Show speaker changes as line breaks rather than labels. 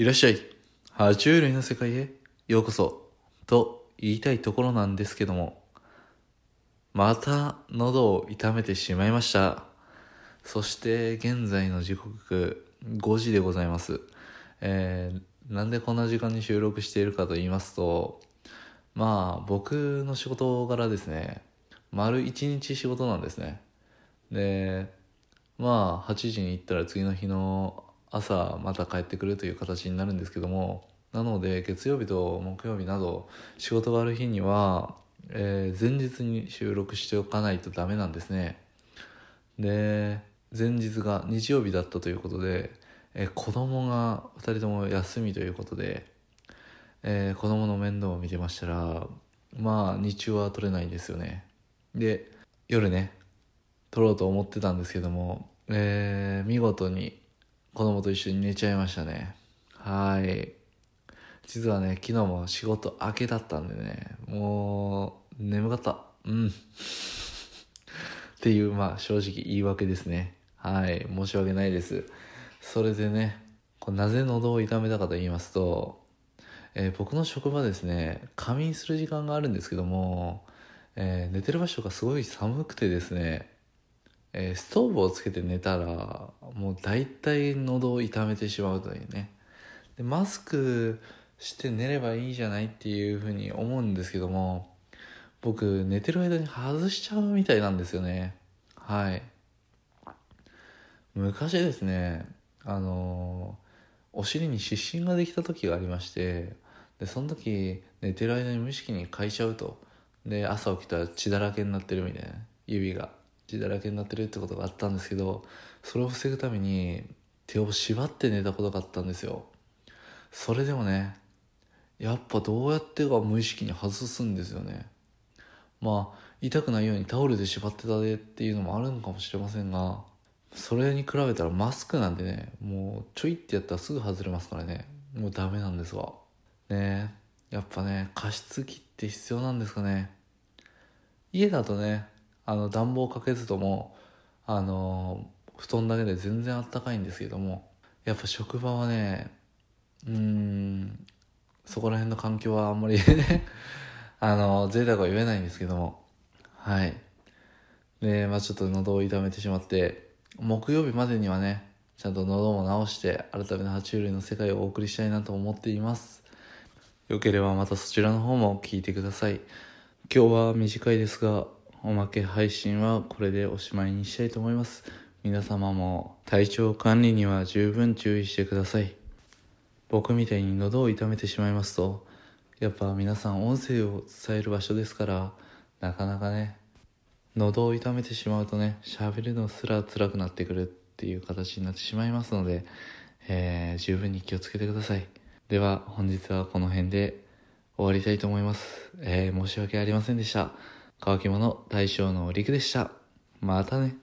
いらっしゃい。爬虫類の世界へようこそ。と言いたいところなんですけども、また喉を痛めてしまいました。そして現在の時刻5時でございます。えー、なんでこんな時間に収録しているかと言いますと、まあ僕の仕事柄ですね、丸1日仕事なんですね。で、まあ8時に行ったら次の日の朝また帰ってくるという形になるんですけどもなので月曜日と木曜日など仕事がある日には、えー前日に収録しておかないとダメなんですね。で前日が日曜日だったということで、えー子供が2人とも休みということで、えー子供の面倒を見てましたらまあ日中は取れないんですよね。で夜ね撮ろうと思ってたんですけども、えー見事に子供と一緒に寝ちゃいましたね。はい。実はね昨日も仕事明けだったんでねもう眠かった。うん。っていうまあ正直言い訳ですね。はい。申し訳ないです。それでねこれなぜ喉を痛めたかと言いますと、えー僕の職場ですね仮眠する時間があるんですけども、えー寝てる場所がすごい寒くてですねえーストーブをつけて寝たらもう大体喉を痛めてしまうというね。でマスクして寝ればいいじゃないっていうふうに思うんですけども僕寝てる間に外しちゃうみたいなんですよね。はい。昔ですねあのーお尻に湿疹ができた時がありましてでその時寝てる間に無意識にかいちゃうと。で朝起きたら血だらけになってるみたいな指が。血だらけになってるってことがあったんですけどそれを防ぐために手を縛って寝たことがあったんですよ。それでもねやっぱどうやってか無意識に外すんですよね。まあ痛くないようにタオルで縛ってたでっていうのもあるのかもしれませんがそれに比べたらマスクなんでねもうちょいってやったらすぐ外れますからね。もうダメなんですわ。ねえやっぱね加湿器って必要なんですかね。家だとねあの暖房かけずともあの布団だけで全然あったかいんですけどもやっぱ職場はねうんそこら辺の環境はあんまりね あの贅沢は言えないんですけどもはい。でまあちょっと喉を痛めてしまって木曜日までにはねちゃんと喉も治して改めて爬虫類の世界をお送りしたいなと思っています。よければまたそちらの方も聞いてください。今日は短いですがおまけ配信はこれでおしまいにしたいと思います。皆様も体調管理には十分注意してください。僕みたいに喉を痛めてしまいますとやっぱ皆さん音声を伝える場所ですからなかなかね喉を痛めてしまうとね喋るのすら辛くなってくるっていう形になってしまいますので、えー十分に気をつけてください。では本日はこの辺で終わりたいと思います、えー申し訳ありませんでした。乾き物大将のりくでした。またね。